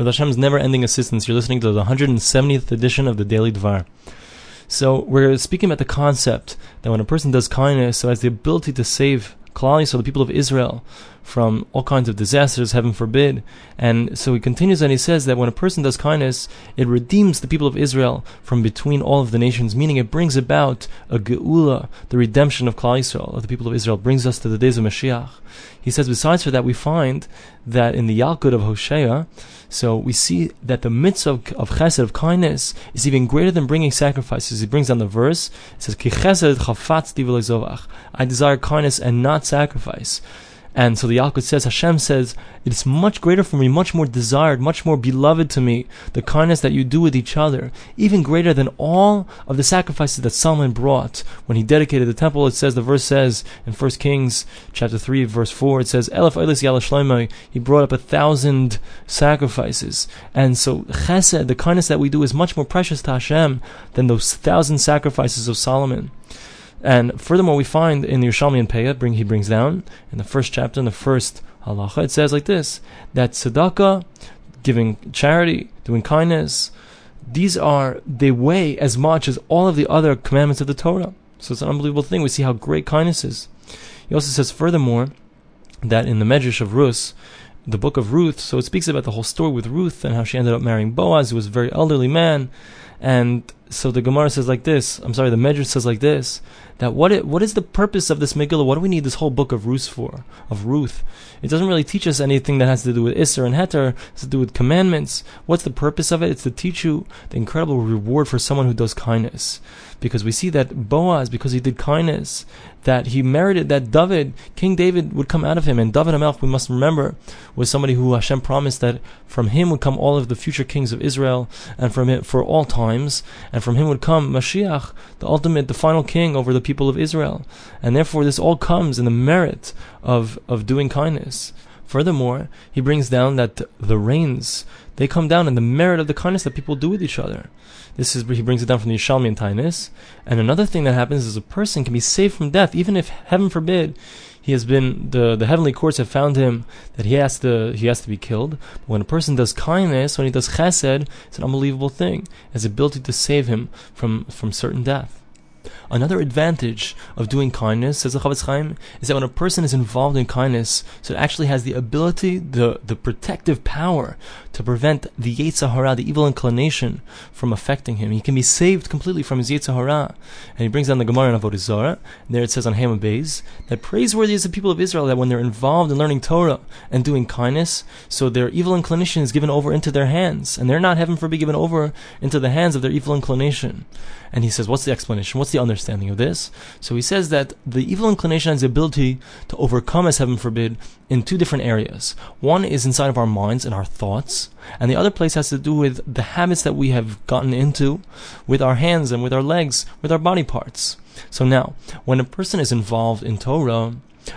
with Hashem's never-ending assistance. You're listening to the 170th edition of the Daily Dvar. So we're speaking about the concept that when a person does kindness, so has the ability to save Klal so the people of Israel, from all kinds of disasters, heaven forbid. And so he continues and he says that when a person does kindness, it redeems the people of Israel from between all of the nations, meaning it brings about a geula, the redemption of Klal Yisrael, of the people of Israel, brings us to the days of Mashiach. He says, besides for that, we find that in the Yalkut of Hosea, so we see that the mitzvah of, of chesed, of kindness, is even greater than bringing sacrifices. He brings down the verse, it says, Ki chesed I desire kindness and not sacrifice. And so the Yalkut says, Hashem says, it's much greater for me, much more desired, much more beloved to me, the kindness that you do with each other, even greater than all of the sacrifices that Solomon brought when he dedicated the temple. It says, the verse says in 1 Kings chapter 3, verse 4, it says, Elef Eilis Yalashleimai, he brought up a thousand sacrifices. And so chesed, the kindness that we do, is much more precious to Hashem than those thousand sacrifices of Solomon. And furthermore, we find in the Yerushalmi and Peah, bring, he brings down in the first chapter, in the first halacha, it says like this that tzedakah, giving charity, doing kindness, these are, they weigh as much as all of the other commandments of the Torah. So it's an unbelievable thing. We see how great kindness is. He also says, furthermore, that in the Medrash of Rus, the book of Ruth, so it speaks about the whole story with Ruth and how she ended up marrying Boaz, who was a very elderly man. And so the Gemara says like this, I'm sorry, the Medrash says like this, that what it, what is the purpose of this Megillah? What do we need this whole book of Ruth for? Of Ruth? It doesn't really teach us anything that has to do with Isser and Heter, has to do with commandments. What's the purpose of it? It's to teach you the incredible reward for someone who does kindness. Because we see that Boaz, because he did kindness, that he merited that David, King David, would come out of him. And David himself, we must remember, was somebody who Hashem promised that from him would come all of the future kings of Israel, and from him for all times, and from him would come Mashiach, the ultimate, the final king over the people of Israel. And therefore, this all comes in the merit of, of doing kindness. Furthermore, he brings down that the rains, they come down in the merit of the kindness that people do with each other. This is he brings it down from the Yerushalmi and Taanis. And another thing that happens is a person can be saved from death, even if heaven forbid he has been the the heavenly courts have found him that he has to he has to be killed. But when a person does kindness, when he does chesed, it's an unbelievable thing. It's ability to save him from from certain death. Another advantage of doing kindness, says the Chofetz Chaim, is that when a person is involved in kindness, so it actually has the ability, the, the protective power to prevent the Yetzer Hara, the evil inclination, from affecting him. He can be saved completely from his Yetzer Hara. And he brings down the Gemara in Avodah Zarah. There it says on Beis that praiseworthy is the people of Israel that when they're involved in learning Torah and doing kindness, so their evil inclination is given over into their hands, and they're not, heaven forbid, given over into the hands of their evil inclination. And he says, what's the explanation? What's the understanding of this? So he says that the evil inclination has the ability to overcome, as heaven forbid, in two different areas. One is inside of our minds and our thoughts, and the other place has to do with the habits that we have gotten into with our hands and with our legs, with our body parts. So now, when a person is involved in Torah,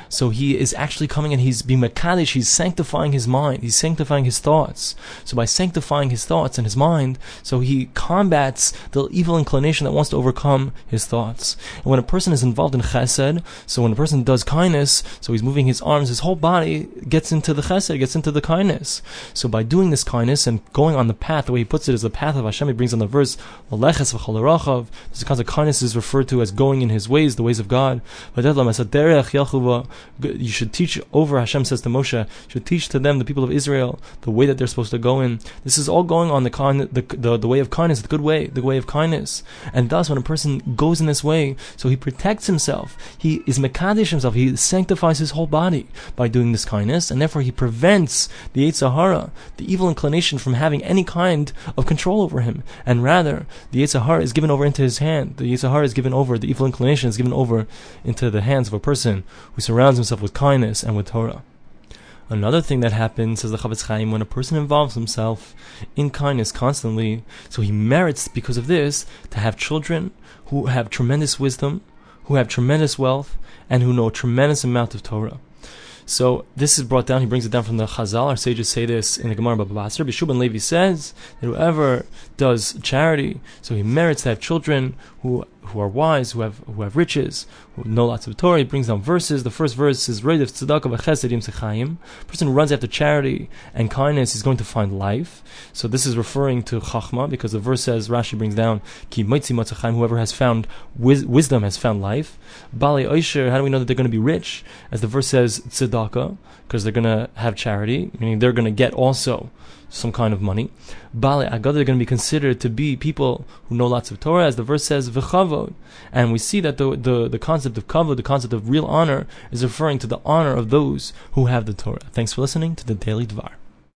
so he is actually coming and he's being Makadish, he's sanctifying his mind, he's sanctifying his thoughts. So by sanctifying his thoughts and his mind, so he combats the evil inclination that wants to overcome his thoughts. And when a person is involved in chesed, so when a person does kindness, so he's moving his arms, his whole body gets into the chesed, gets into the kindness. So by doing this kindness and going on the path, the way he puts it is the path of Hashem, he brings on the verse, This kind of kindness is referred to as going in his ways, the ways of God you should teach over, Hashem says to Moshe, should teach to them, the people of Israel, the way that they're supposed to go in. This is all going on the, the, the, the way of kindness, the good way, the way of kindness. And thus, when a person goes in this way, so he protects himself, he is Mekadesh himself, he sanctifies his whole body by doing this kindness, and therefore he prevents the Yetzer Hara, the evil inclination, from having any kind of control over him. And rather, the Yetzer Hara is given over into his hand. The Yetzer Hara is given over, the evil inclination is given over into the hands of a person who surrounds himself with kindness and with Torah. Another thing that happens, says the Chofetz Chaim, when a person involves himself in kindness constantly, so he merits because of this to have children who have tremendous wisdom, who have tremendous wealth, and who know a tremendous amount of Torah. So this is brought down. He brings it down from the Chazal. Our sages say this in the Gemara Baba Basra. Bishub Levi says that whoever does charity, so he merits to have children who who are wise, who have who have riches, who know lots of Torah. He brings down verses. The first verse is Reidev Tzedakah v'Chesed Sechayim. Person who runs after charity and kindness is going to find life. So this is referring to Chachma because the verse says Rashi brings down Ki. Whoever has found wis- wisdom has found life. Bali Oisher. How do we know that they're going to be rich? As the verse says Tzedakah because they're going to have charity, meaning they're going to get also some kind of money. Bale Agad are going to be considered to be people who know lots of Torah, as the verse says, v'chavod. And we see that the, the, the concept of kavod, the concept of real honor, is referring to the honor of those who have the Torah. Thanks for listening to the Daily Dvar.